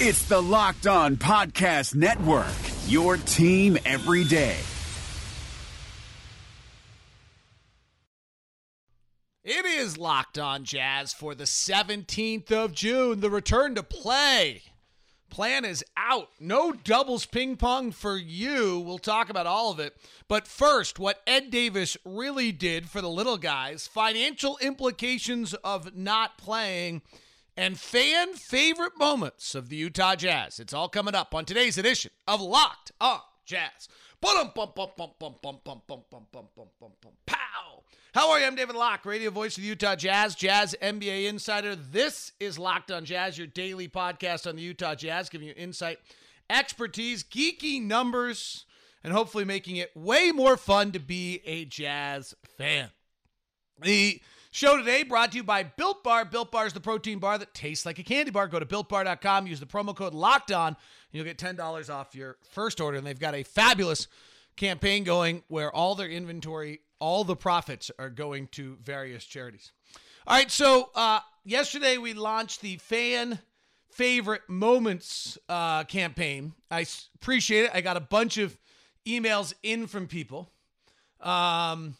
It's the Locked On Podcast Network, your team every day. It is Locked On Jazz for the 17th of June, the return to play. Plan is out. No doubles ping pong for you. We'll talk about all of it. But first, what Ed Davis really did for the little guys, financial implications of not playing and fan favorite moments of the Utah Jazz. It's all coming up on today's edition of Locked On Jazz. Pow! How are you? I'm David Locke, radio voice of the Utah Jazz, Jazz NBA insider. This is Locked On Jazz, your daily podcast on the Utah Jazz, giving you insight, expertise, geeky numbers, and hopefully making it way more fun to be a Jazz fan. The Show today brought to you by Built Bar. Built Bar is the protein bar that tastes like a candy bar. Go to builtbar.com, use the promo code Locked On, and you'll get $10 off your first order. And they've got a fabulous campaign going where all their inventory, all the profits are going to various charities. All right, so uh, yesterday we launched the fan favorite moments uh, campaign. I appreciate it. I got a bunch of emails in from people. Um,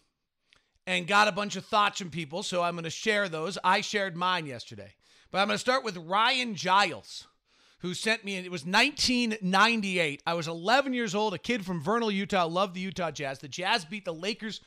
and got a bunch of thoughts from people. So I'm going to share those. I shared mine yesterday. But I'm going to start with Ryan Giles, who sent me, it was 1998. I was 11 years old, a kid from Vernal, Utah, loved the Utah Jazz. The Jazz beat the Lakers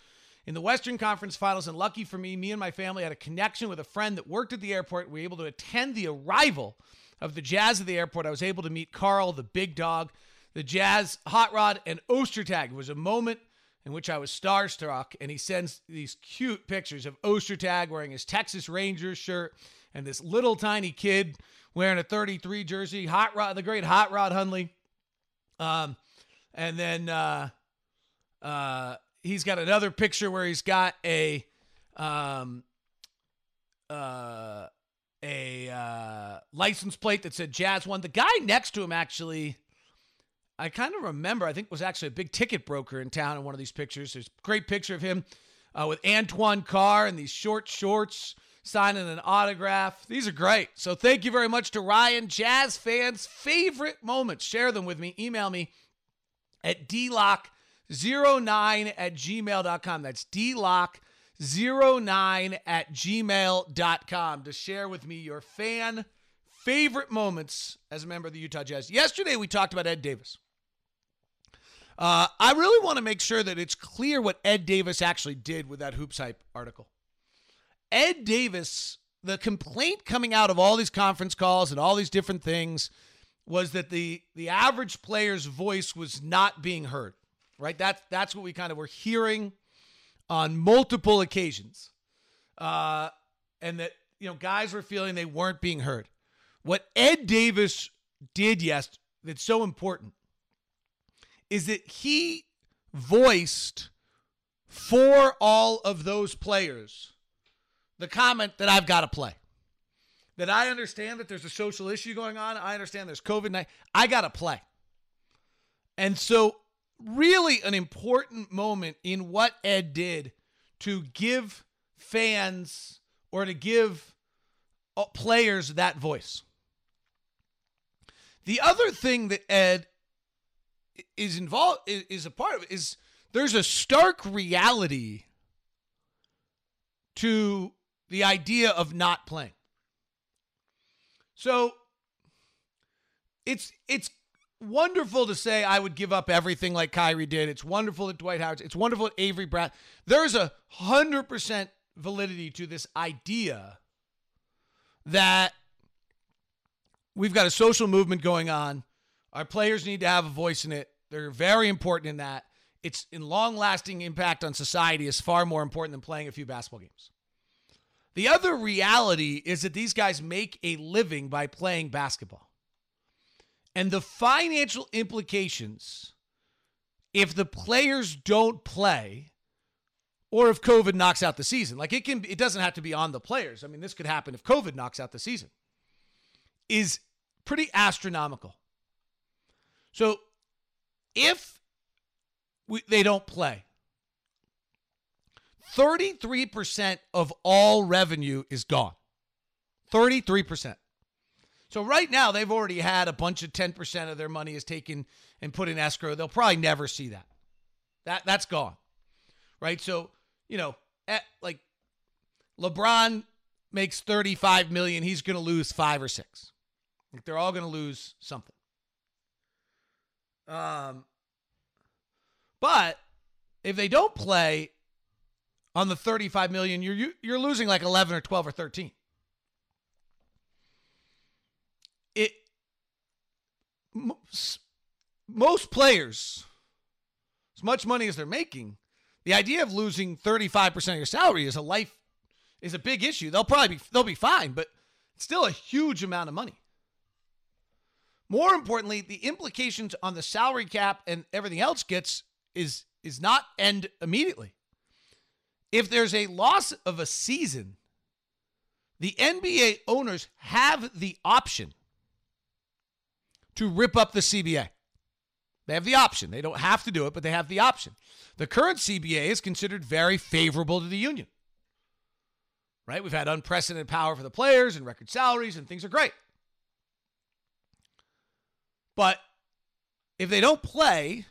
in the Western Conference Finals, and lucky for me, me and my family had a connection with a friend that worked at the airport. We were able to attend the arrival of the Jazz at the airport. I was able to meet Karl, the big dog, the Jazz, Hot Rod, and Ostertag. It was a moment in which I was starstruck, and he sends these cute pictures of Ostertag wearing his Texas Rangers shirt and this little tiny kid wearing a 33 jersey, Hot Rod, the great Hot Rod Hundley. Um, and then uh, uh, he's got another picture where he's got a um, uh, a uh, license plate that said Jazz One. The guy next to him actually I kind of remember, I think was actually a big ticket broker in town in one of these pictures. There's a great picture of him uh, with Antoine Carr and these short shorts signing an autograph. These are great. So thank you very much to Ryan. Jazz fans' favorite moments. Share them with me. Email me at dlock09 at gmail.com. That's dlock09 at gmail.com to share with me your fan favorite moments as a member of the Utah Jazz. Yesterday we talked about Ed Davis. Uh, I really want to make sure that it's clear what Ed Davis actually did with that Hoops Hype article. Ed Davis, the complaint coming out of all these conference calls and all these different things was that the the average player's voice was not being heard. Right? That's that's what we kind of were hearing on multiple occasions, uh, and that you know guys were feeling they weren't being heard. What Ed Davis did yes that's so important is that he voiced for all of those players the comment that I've got to play. That I understand that there's a social issue going on. I understand there's COVID 19. I got to play. And so, really, an important moment in what Ed did to give fans or to give uh, players that voice. The other thing that Ed is involved is a part of it is there's a stark reality to the idea of not playing. So it's it's wonderful to say I would give up everything like Kyrie did. It's wonderful that Dwight Howard. It's wonderful that Avery Brad. There's a hundred percent validity to this idea that we've got a social movement going on our players need to have a voice in it. They're very important in that. It's in long lasting impact on society is far more important than playing a few basketball games. The other reality is that these guys make a living by playing basketball. And the financial implications, if the players don't play, or if COVID knocks out the season, like it can, it doesn't have to be on the players. I mean, this could happen if COVID knocks out the season, is pretty astronomical. So if we, they don't play, 33% of all revenue is gone. 33%. So right now they've already had a bunch of 10% of their money is taken and put in escrow. They'll probably never see that. That that's gone. Right? So, you know, at, like LeBron makes 35 million, he's going to lose 5 or 6. Like they're all going to lose something. Um but if they don't play on the 35 million, you're you're losing like 11 or 12 or 13. It most players as much money as they're making, the idea of losing 35% of your salary is a life is a big issue. They'll probably be they'll be fine, but it's still a huge amount of money. More importantly, the implications on the salary cap and everything else gets is is not end immediately. If there's a loss of a season, the NBA owners have the option to rip up the CBA. They have the option. They don't have to do it, but they have the option. The current CBA is considered very favorable to the union. Right? We've had unprecedented power for the players and record salaries, and things are great. But if they don't play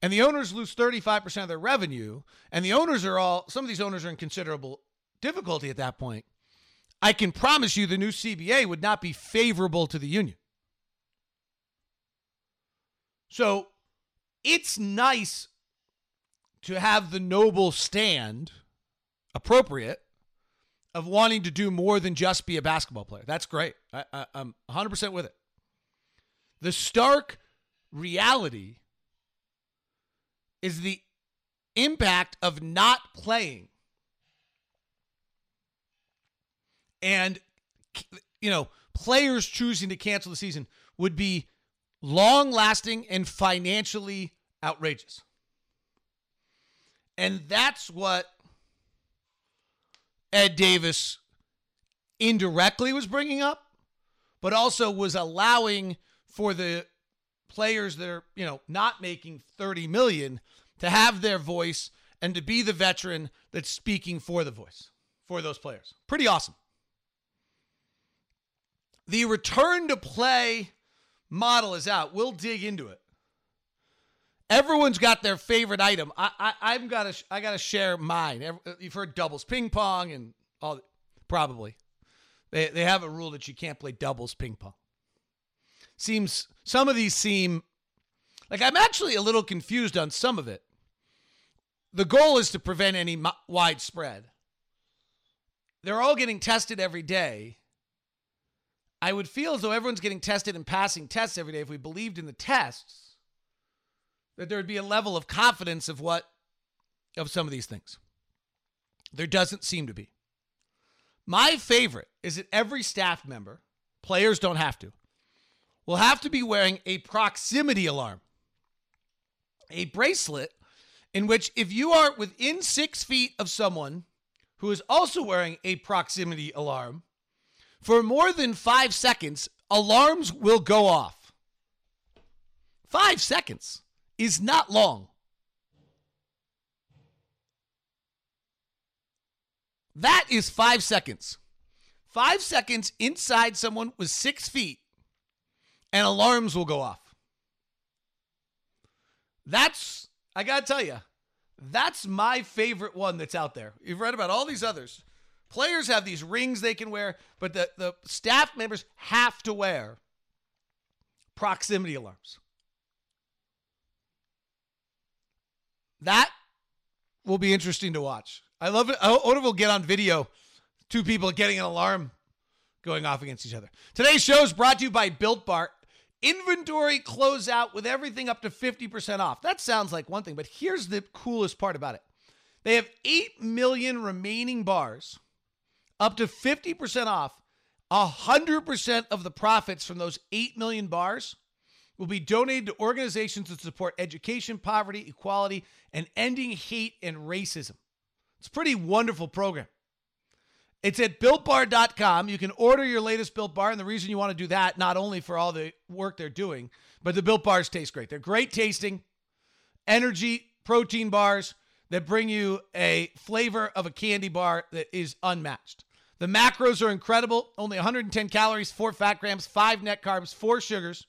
and the owners lose 35% of their revenue, and the owners are all, some of these owners are in considerable difficulty at that point, I can promise you the new CBA would not be favorable to the union. So it's nice to have the noble stand appropriate of wanting to do more than just be a basketball player. That's great. I, I'm 100% with it. The stark reality is the impact of not playing. And you know players choosing to cancel the season would be long lasting and financially outrageous. And that's what ed davis indirectly was bringing up but also was allowing for the players that are, you know, not making 30 million to have their voice and to be the veteran that's speaking for the voice for those players. Pretty awesome. The return to play model is out. We'll dig into it. Everyone's got their favorite item. I, I I've got to I got to share mine. Uh, you've heard doubles ping pong and all. Probably, they they have a rule that you can't play doubles ping pong seems some of these seem like I'm actually a little confused on some of it. The goal is to prevent any widespread. They're all getting tested every day. I would feel as though everyone's getting tested and passing tests every day if we believed in the tests that there would be a level of confidence of what of some of these things. There doesn't seem to be. My favorite is that every staff member, players don't have to, will have to be wearing a proximity alarm, a bracelet in which, if you are within six feet of someone who is also wearing a proximity alarm, for more than five seconds, alarms will go off. Five seconds is not long. That is five seconds. Five seconds inside someone with six feet and alarms will go off. That's, I got to tell you, that's my favorite one that's out there. You've read about all these others. Players have these rings they can wear, but the, the staff members have to wear proximity alarms. That will be interesting to watch. I love it. If we'll get on video two people getting an alarm going off against each other. Today's show is brought to you by Built Bar. Inventory closeout with everything up to 50% off. That sounds like one thing, but here's the coolest part about it. They have 8 million remaining bars, up to 50% off. 100% of the profits from those 8 million bars will be donated to organizations that support education, poverty, equality, and ending hate and racism. It's a pretty wonderful program. It's at builtbar.com. You can order your latest built bar. And the reason you want to do that, not only for all the work they're doing, but the built bars taste great. They're great tasting, energy, protein bars that bring you a flavor of a candy bar that is unmatched. The macros are incredible. Only 110 calories, 4 fat grams, 5 net carbs, 4 sugars.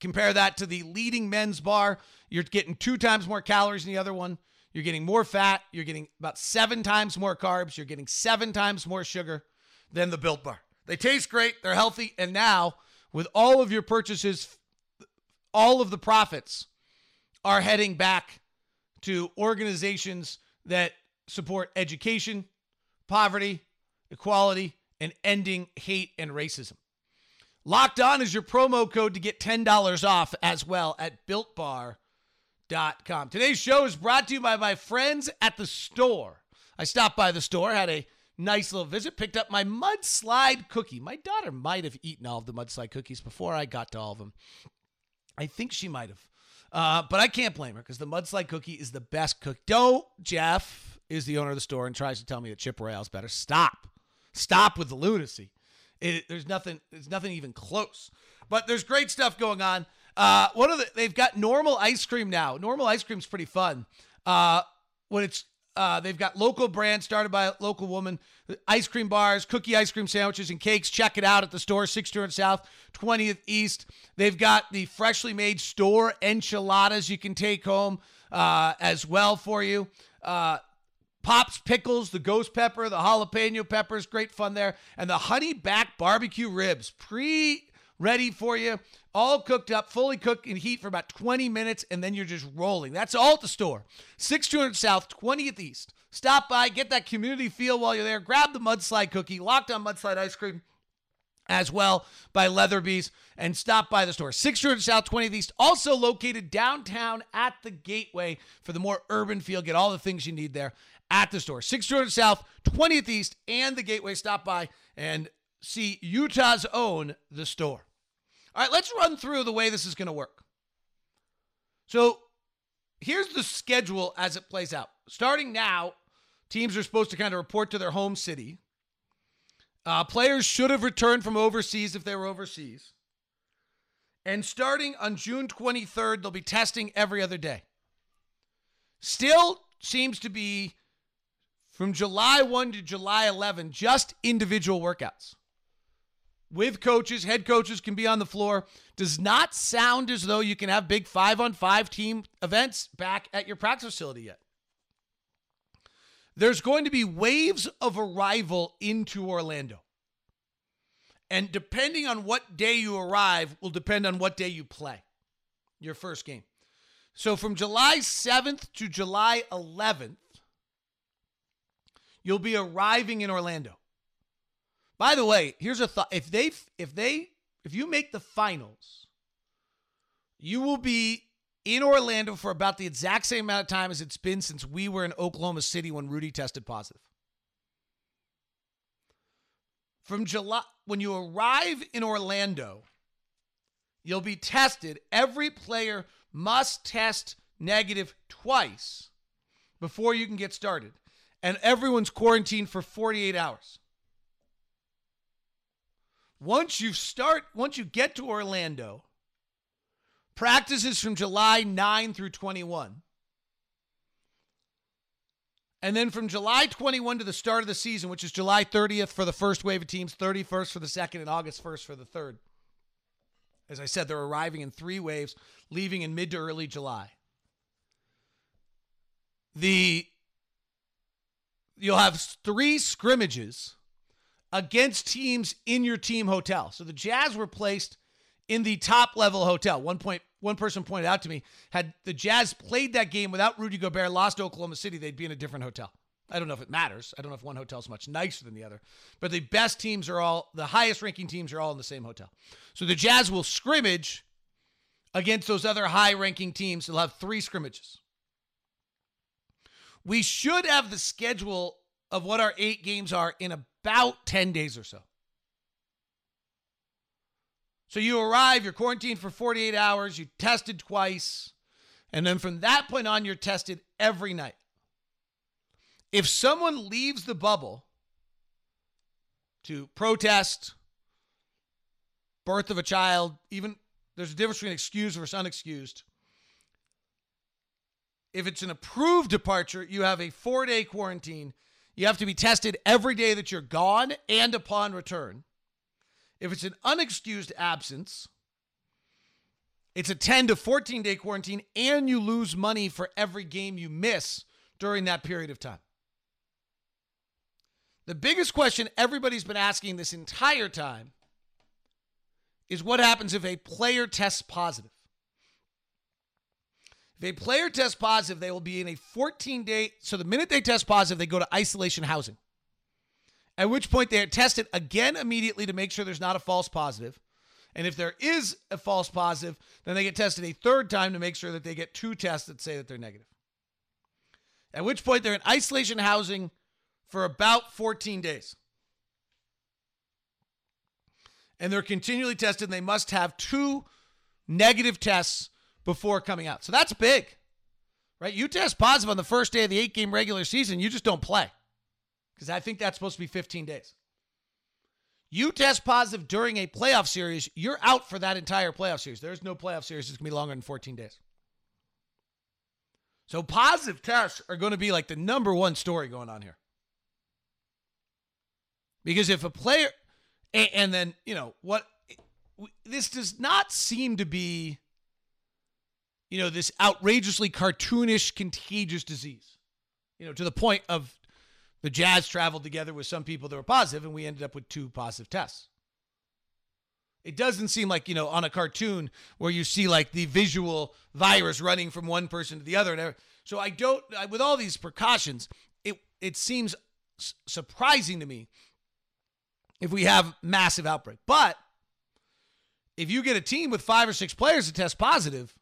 Compare that to the leading men's bar. You're getting two times more calories than the other one. You're getting more fat. You're getting about seven times more carbs. You're getting seven times more sugar than the Built Bar. They taste great. They're healthy. And now, with all of your purchases, all of the profits are heading back to organizations that support education, poverty, equality, and ending hate and racism. Locked on is your promo code to get $10 off as well at builtbar.com. Today's show is brought to you by my friends at the store. I stopped by the store, had a nice little visit, picked up my mudslide cookie. My daughter might have eaten all of the mudslide cookies before I got to all of them. I think she might have. Uh, but I can't blame her because the mudslide cookie is the best cookie. Don't, Jeff is the owner of the store and tries to tell me that Chip Royale is better. Stop. Stop with the lunacy. It, there's nothing. There's nothing even close. But there's great stuff going on. Uh, one of the they've got normal ice cream now. Normal ice cream's pretty fun. Uh, when it's uh, they've got local brands started by a local woman, ice cream bars, cookie ice cream sandwiches, and cakes. Check it out at the store, 600 South, 20th East. They've got the freshly made store enchiladas you can take home uh, as well for you. Uh, Pops pickles, the ghost pepper, the jalapeno peppers, great fun there. And the honey back barbecue ribs, pre ready for you, all cooked up, fully cooked in heat for about 20 minutes, and then you're just rolling. That's all at the store. 6200 South, 20th East. Stop by, get that community feel while you're there. Grab the mudslide cookie, locked on mudslide ice cream as well by Leatherby's and stop by the store. 600 South 20th East, also located downtown at the Gateway for the more urban feel. Get all the things you need there at the store. 600 South, 20th East, and the Gateway. Stop by and see Utah's own the store. All right, let's run through the way this is going to work. So here's the schedule as it plays out. Starting now, teams are supposed to kind of report to their home city. Uh, players should have returned from overseas if they were overseas. And starting on June 23rd, they'll be testing every other day. Still seems to be from July 1 to July 11, just individual workouts with coaches. Head coaches can be on the floor. Does not sound as though you can have big five on five team events back at your practice facility yet. There's going to be waves of arrival into Orlando. And depending on what day you arrive, will depend on what day you play your first game. So from July 7th to July 11th, you'll be arriving in Orlando. By the way, here's a thought: if they if they if you make the finals, you will be in Orlando for about the exact same amount of time as it's been since we were in Oklahoma City when Rudy tested positive. From July when you arrive in Orlando, you'll be tested. Every player must test negative twice before you can get started and everyone's quarantined for 48 hours. Once you start, once you get to Orlando, practices from July 9 through 21. And then from July 21 to the start of the season, which is July 30th for the first wave of teams, 31st for the second, and August 1st for the third. As I said, they're arriving in three waves, leaving in mid to early July. The you'll have three scrimmages against teams in your team hotel. So the Jazz were placed in the top level hotel. One point one person pointed out to me had the Jazz played that game without Rudy Gobert, lost Oklahoma City, they'd be in a different hotel. I don't know if it matters. I don't know if one hotel is much nicer than the other. But the best teams are all the highest ranking teams are all in the same hotel. So the Jazz will scrimmage against those other high ranking teams. They'll have three scrimmages. We should have the schedule of what our eight games are in about 10 days or so. So you arrive, you're quarantined for 48 hours, you tested twice, and then from that point on, you're tested every night. If someone leaves the bubble to protest, birth of a child, even there's a difference between excused versus unexcused. If it's an approved departure, you have a four day quarantine. You have to be tested every day that you're gone and upon return. If it's an unexcused absence, it's a 10 to 14 day quarantine, and you lose money for every game you miss during that period of time. The biggest question everybody's been asking this entire time is what happens if a player tests positive? If a player tests positive, they will be in a 14 day. So the minute they test positive, they go to isolation housing. At which point they are tested again immediately to make sure there's not a false positive. And if there is a false positive, then they get tested a third time to make sure that they get two tests that say that they're negative. At which point they're in isolation housing for about 14 days. And they're continually tested. And they must have two negative tests before coming out. So that's big, right? You test positive on the first day of the eight game regular season, you just don't play because I think that's supposed to be 15 days. You test positive during a playoff series, you're out for that entire playoff series. There's no playoff series that's going to be longer than 14 days. So positive tests are going to be like the number one story going on here. Because if a player, and, and then, you know, what this does not seem to be, you know, this outrageously cartoonish, contagious disease, you know, to the point of the Jazz traveled together with some people that were positive, and we ended up with two positive tests. It doesn't seem like, you know, on a cartoon where you see like the visual virus running from one person to the other. And So I don't, with all these precautions, it, it seems surprising to me if we have massive outbreak. But if you get a team with five or six players that test positive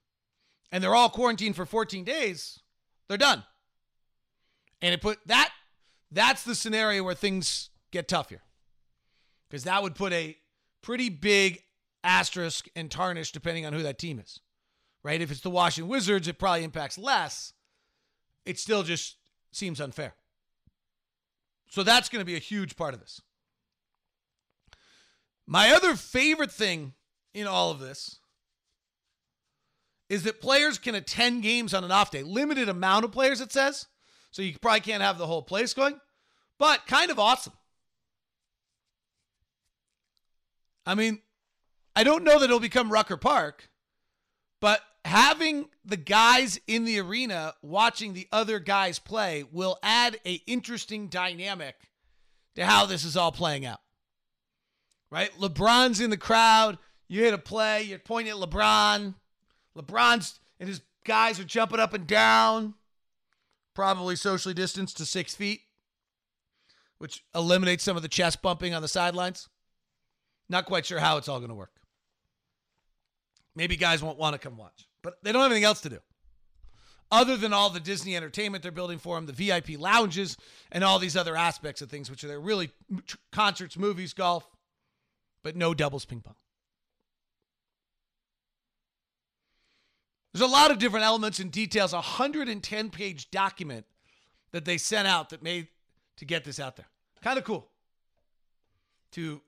and they're all quarantined for 14 days, they're done. And it put that that's the scenario where things get tough here. Because that would put a pretty big asterisk and tarnish depending on who that team is. Right? If it's the Washington Wizards, it probably impacts less. It still just seems unfair. So that's going to be a huge part of this. My other favorite thing in all of this is that players can attend games on an off day. Limited amount of players, it says. So you probably can't have the whole place going, but kind of awesome. I mean, I don't know that it'll become Rucker Park, but having the guys in the arena watching the other guys play will add a interesting dynamic to how this is all playing out. Right? LeBron's in the crowd. You hit a play, you're pointing at LeBron. LeBron's and his guys are jumping up and down probably socially distanced to six feet, which eliminates some of the chest bumping on the sidelines. Not quite sure how it's all going to work. Maybe guys won't want to come watch, but they don't have anything else to do. Other than all the Disney entertainment they're building for them, the VIP lounges, and all these other aspects of things, which are really concerts, movies, golf, but no doubles ping pong. There's a lot of different elements and details, a 110 page document that they sent out that made to get this out there. Kind of cool to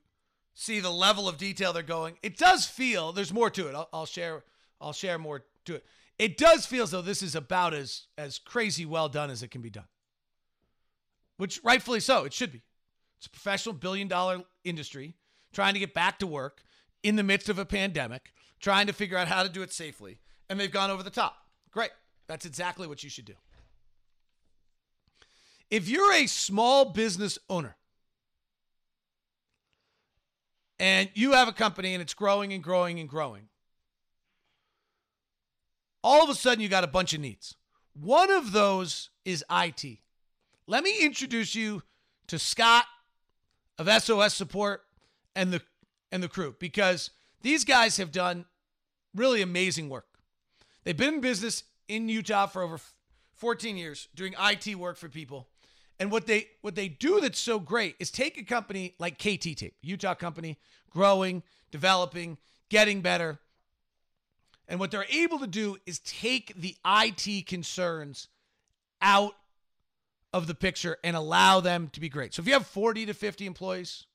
see the level of detail they're going. It does feel there's more to it. I'll, I'll share I'll share more to it. It does feel as though this is about as as crazy well done as it can be done. Which rightfully so, it should be. It's a professional billion dollar industry trying to get back to work in the midst of a pandemic, trying to figure out how to do it safely and they've gone over the top. Great. That's exactly what you should do. If you're a small business owner and you have a company and it's growing and growing and growing, all of a sudden you got a bunch of needs. One of those is IT. Let me introduce you to Scott of SOS Support and the and the crew because these guys have done really amazing work. They've been in business in Utah for over 14 years doing IT work for people. And what they what they do that's so great is take a company like KT Tape, Utah company, growing, developing, getting better. And what they're able to do is take the IT concerns out of the picture and allow them to be great. So if you have 40 to 50 employees,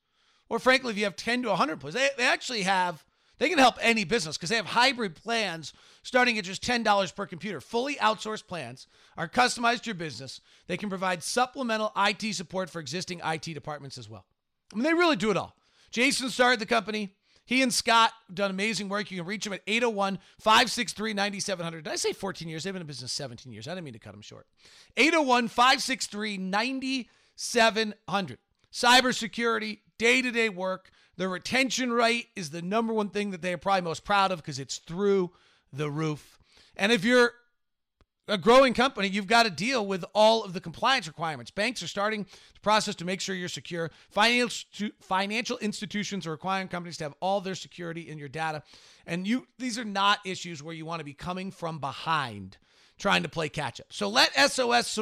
or frankly, if you have 10 to 100 employees, they, they actually have They can help any business because they have hybrid plans starting at just $10 per computer. Fully outsourced plans are customized to your business. They can provide supplemental IT support for existing IT departments as well. I mean, they really do it all. Jason started the company. He and Scott done amazing work. You can reach them at 801 563 9700. Did I say 14 years? They've been in business 17 years. I didn't mean to cut them short. 801 563 9700. Cybersecurity, day to day work. The retention rate is the number one thing that they are probably most proud of because it's through the roof. And if you're a growing company, you've got to deal with all of the compliance requirements. Banks are starting the process to make sure you're secure. Financial financial institutions are requiring companies to have all their security in your data. And you these are not issues where you want to be coming from behind trying to play catch up. So let SOS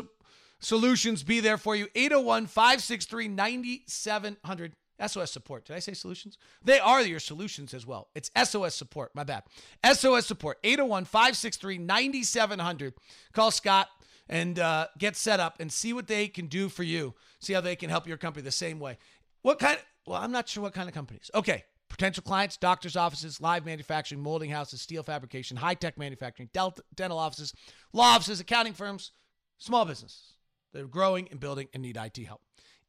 Solutions be there for you. 801 563 9700. SOS support. Did I say solutions? They are your solutions as well. It's SOS support. My bad. SOS support. 801 563 9700. Call Scott and uh, get set up and see what they can do for you. See how they can help your company the same way. What kind? Of, well, I'm not sure what kind of companies. Okay. Potential clients, doctors' offices, live manufacturing, molding houses, steel fabrication, high tech manufacturing, dental offices, law offices, accounting firms, small businesses. They're growing and building and need IT help.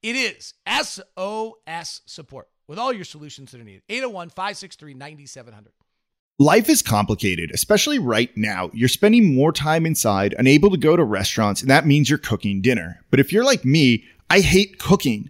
It is SOS support with all your solutions that are needed. 801 563 9700. Life is complicated, especially right now. You're spending more time inside, unable to go to restaurants, and that means you're cooking dinner. But if you're like me, I hate cooking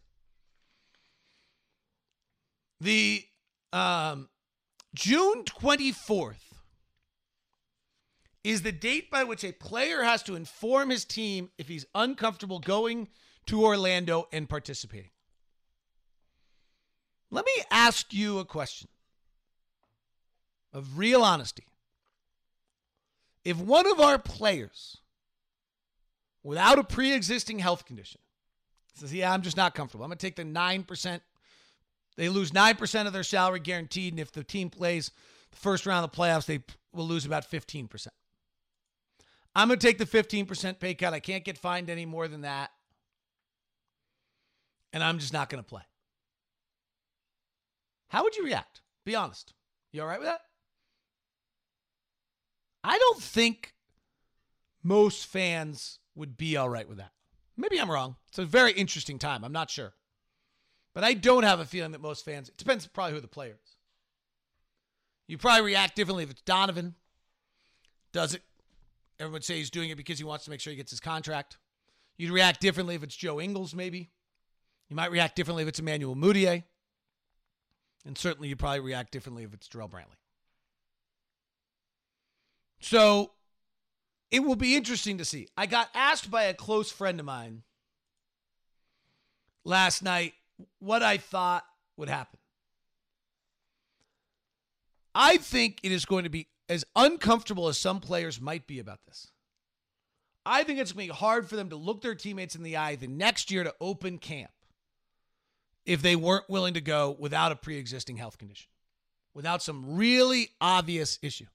The um, June 24th is the date by which a player has to inform his team if he's uncomfortable going to Orlando and participating. Let me ask you a question of real honesty. If one of our players without a pre existing health condition says, Yeah, I'm just not comfortable, I'm going to take the 9% they lose 9% of their salary guaranteed. And if the team plays the first round of the playoffs, they will lose about 15%. I'm going to take the 15% pay cut. I can't get fined any more than that. And I'm just not going to play. How would you react? Be honest. You all right with that? I don't think most fans would be all right with that. Maybe I'm wrong. It's a very interesting time. I'm not sure. But I don't have a feeling that most fans, it depends probably who the player is. You probably react differently if it's Donovan. Does it? Everyone say he's doing it because he wants to make sure he gets his contract. You'd react differently if it's Joe Ingles, maybe. You might react differently if it's Emmanuel Mudiay. And certainly you probably react differently if it's Jarrell Brantley. So it will be interesting to see. I got asked by a close friend of mine last night what I thought would happen. I think it is going to be as uncomfortable as some players might be about this. I think it's going to be hard for them to look their teammates in the eye the next year to open camp if they weren't willing to go without a pre existing health condition, without some really obvious issue.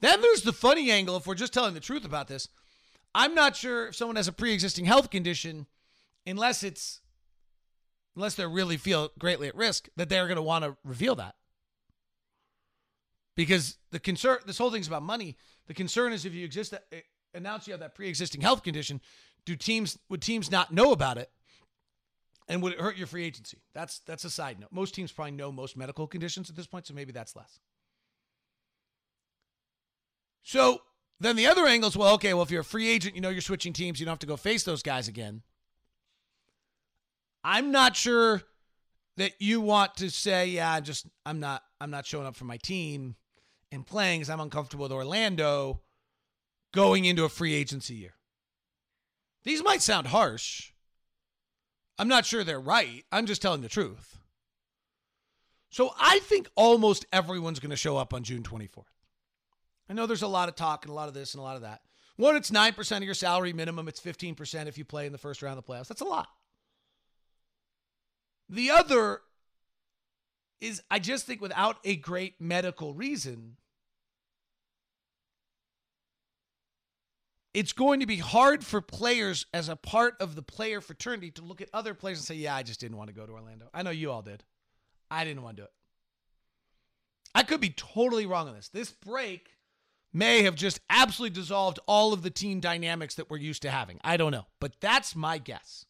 Then there's the funny angle if we're just telling the truth about this. I'm not sure if someone has a pre existing health condition, unless it's unless they really feel greatly at risk, that they're going to want to reveal that. Because the concern, this whole thing's about money. The concern is if you exist, eh, announce you have that pre-existing health condition, do teams would teams not know about it? And would it hurt your free agency? That's that's a side note. Most teams probably know most medical conditions at this point, so maybe that's less. So then the other angle is well, okay, well, if you're a free agent, you know you're switching teams, you don't have to go face those guys again. I'm not sure that you want to say, yeah, I'm just I'm not I'm not showing up for my team and playing because I'm uncomfortable with Orlando going into a free agency year. These might sound harsh. I'm not sure they're right. I'm just telling the truth. So I think almost everyone's going to show up on June 24th. I know there's a lot of talk and a lot of this and a lot of that. One, it's 9% of your salary minimum. It's 15% if you play in the first round of the playoffs. That's a lot. The other is I just think without a great medical reason, it's going to be hard for players as a part of the player fraternity to look at other players and say, yeah, I just didn't want to go to Orlando. I know you all did. I didn't want to do it. I could be totally wrong on this. This break may have just absolutely dissolved all of the team dynamics that we're used to having. I don't know, but that's my guess.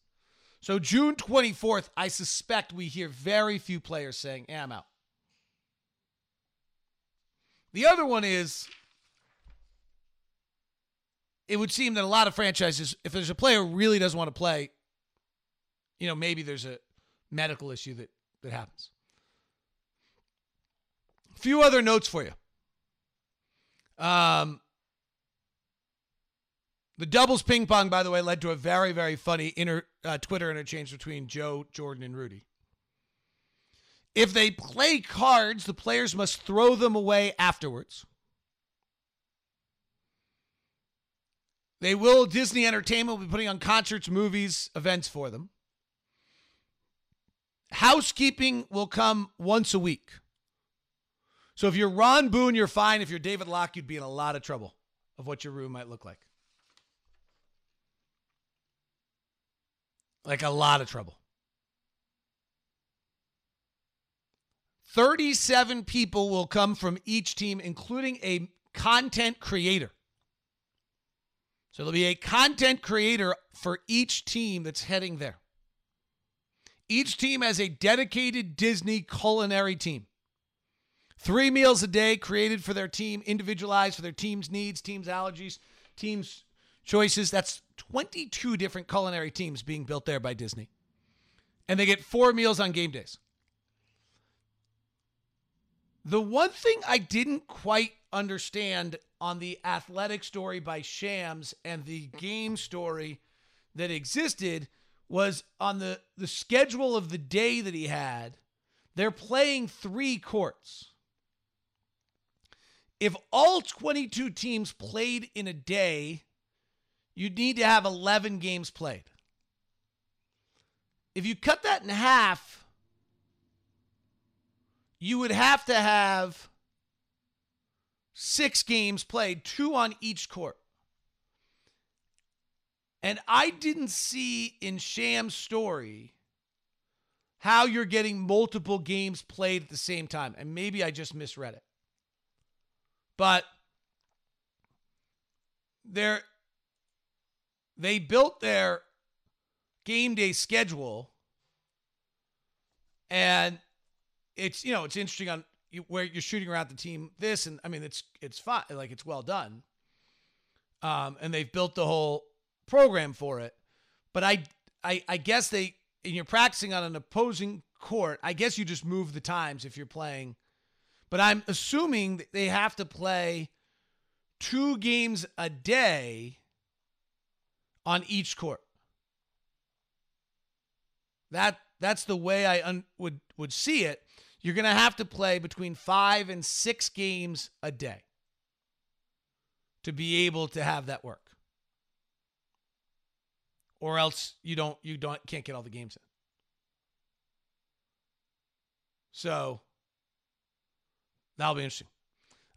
So June 24th, I suspect we hear very few players saying, yeah, I'm out. The other one is it would seem that a lot of franchises, if there's a player who really doesn't want to play, you know, maybe there's a medical issue that, that happens. A few other notes for you. Um, the doubles ping pong, by the way, led to a very, very funny uh, Twitter interchange between Joe, Jordan, and Rudy. If they play cards, the players must throw them away afterwards. They will, Disney Entertainment will be putting on concerts, movies, events for them. Housekeeping will come once a week. So if you're Ron Boone, you're fine. If you're David Locke, you'd be in a lot of trouble of what your room might look like. Like a lot of trouble. 37 people will come from each team, including a content creator. So there'll be a content creator for each team that's heading there. Each team has a dedicated Disney culinary team. Three meals a day created for their team, individualized for their team's needs, team's allergies, team's choices. That's 22 different culinary teams being built there by Disney. And they get four meals on game days. The one thing I didn't quite understand on the athletic story by Shams and the game story that existed was on the, the schedule of the day that he had, they're playing three courts. If all 22 teams played in a day, you'd need to have 11 games played. If you cut that in half, you would have to have six games played, two on each court. And I didn't see in Shams' story how you're getting multiple games played at the same time. And maybe I just misread it. But they're they built their game day schedule and it's you know it's interesting on where you're shooting around the team this and I mean it's it's fine like it's well done. Um, and they've built the whole program for it. But I I I guess they and you're practicing on an opposing court. I guess you just move the times if you're playing. But I'm assuming they have to play two games a day on each court. That that's the way I un- would would see it you're going to have to play between five and six games a day to be able to have that work. Or else you don't you don't can't get all the games in. So that'll be interesting.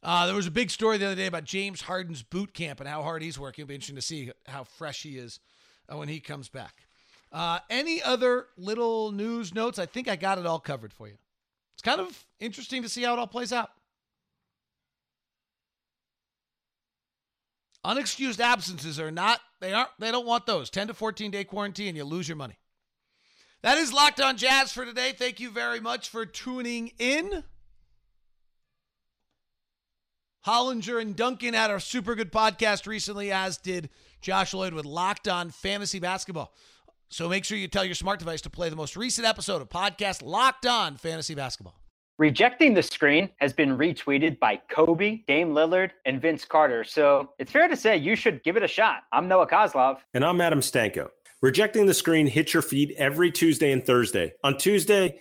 Uh, there was a big story the other day about James Harden's boot camp and how hard he's working. It'll be interesting to see how fresh he is uh, when he comes back. Uh, any other little news notes? I think I got it all covered for you it's kind of interesting to see how it all plays out. Unexcused absences are not they aren't they don't want those. 10 to 14 day quarantine, you lose your money. That is Locked On Jazz for today. Thank you very much for tuning in. Hollinger and Duncan had a super good podcast recently, as did Josh Lloyd with Locked On Fantasy Basketball. So make sure you tell your smart device to play the most recent episode of podcast Locked On Fantasy Basketball. Rejecting the screen has been retweeted by Kobe, Dame Lillard, and Vince Carter. So it's fair to say you should give it a shot. I'm Noah Kozlov. And I'm Adam Stanko. Rejecting the screen hits your feed every Tuesday and Thursday. On Tuesday,